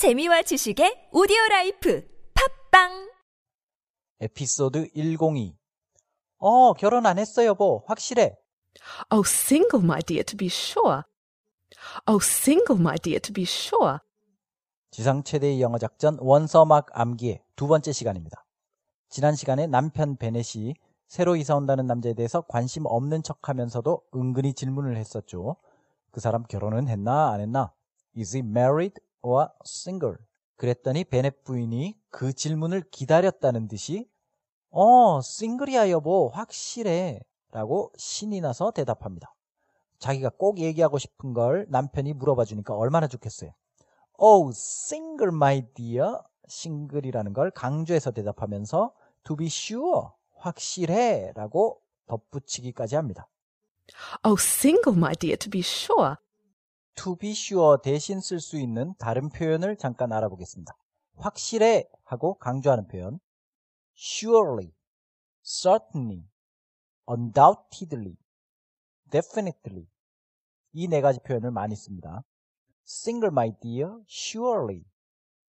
재미와 지식의 오디오 라이프 팟빵 에피소드 102. 어, 결혼 안 했어, 여보. 확실해. Oh, single, my dear, to be sure. Oh, single, my dear, to be sure. 지상 최대의 영어 작전 원서막 암기의 두 번째 시간입니다. 지난 시간에 남편 베넷이 새로 이사 온다는 남자에 대해서 관심 없는 척 하면서도 은근히 질문을 했었죠. 그 사람 결혼은 했나 안 했나? Is he married or single? 그랬더니 베넷 부인이 그 질문을 기다렸다는 듯이 어, 싱글이야 여보, 확실해. 라고 신이 나서 대답합니다. 자기가 꼭 얘기하고 싶은 걸 남편이 물어봐 주니까 얼마나 좋겠어요. Oh, single, my dear. 싱글이라는 걸 강조해서 대답하면서 to be sure, 확실해 라고 덧붙이기까지 합니다. Oh, single, my dear, to be sure. To be sure 대신 쓸 수 있는 다른 표현을 잠깐 알아보겠습니다. 확실해 하고 강조하는 표현. surely, certainly, undoubtedly, definitely 이 네 가지 표현을 많이 씁니다. single my dear, surely,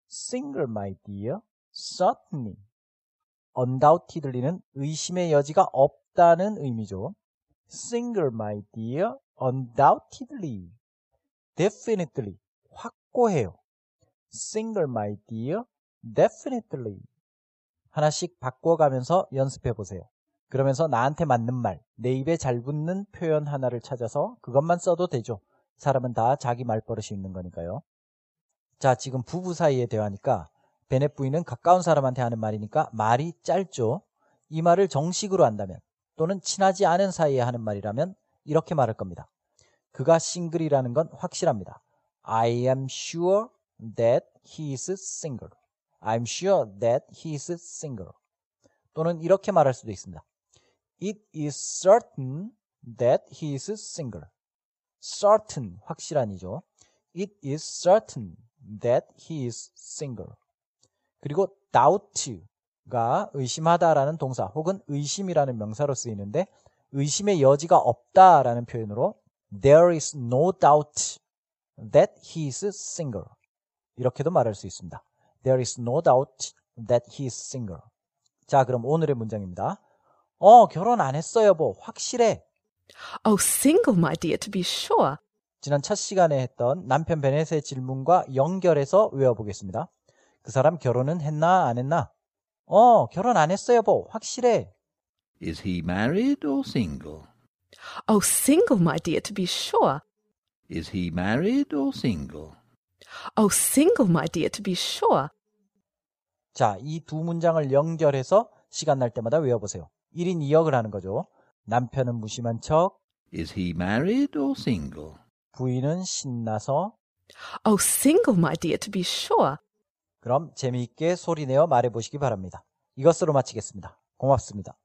single my dear, certainly, undoubtedly는 의심의 여지가 없다는 의미죠. single my dear, undoubtedly, definitely 확고해요. single my dear, definitely 하나씩 바꿔가면서 연습해 보세요. 그러면서 나한테 맞는 말, 내 입에 잘 붙는 표현 하나를 찾아서 그것만 써도 되죠. 사람은 다 자기 말버릇이 있는 거니까요. 자, 지금 부부 사이의 대화니까 베넷 부인은 가까운 사람한테 하는 말이니까 말이 짧죠. 이 말을 정식으로 한다면 또는 친하지 않은 사이에 하는 말이라면 이렇게 말할 겁니다. 그가 싱글이라는 건 확실합니다. I am sure that he is single. I'm sure that he is single. 또는 이렇게 말할 수도 있습니다. It is certain that he is single. certain 확실한이죠. It is certain that he is single. 그리고 doubt가 의심하다라는 동사 혹은 의심이라는 명사로 쓰이는데 의심의 여지가 없다라는 표현으로 there is no doubt that he is single. 이렇게도 말할 수 있습니다. There is no doubt that he is single. 자, 그럼 오늘의 문장입니다. 어, 결혼 안 했어, 여보. 확실해. Oh, single, my dear, to be sure. 지난 첫 시간에 했던 남편 베넷의 질문과 연결해서 외워보겠습니다. 그 사람 결혼은 했나, 안 했나? 어, 결혼 안 했어, 여보. 확실해. Is he married or single? Oh, single, my dear, to be sure. Is he married or single? Oh, single, my dear, to be sure. 자, 이 두 문장을 연결해서 시간 날 때마다 외워보세요. 1인 2역을 하는 거죠. 남편은 무심한 척, Is he married or single? 부인은 신나서, Oh, single, my dear, to be sure. 그럼 재미있게 소리내어 말해보시기 바랍니다. 이것으로 마치겠습니다. 고맙습니다.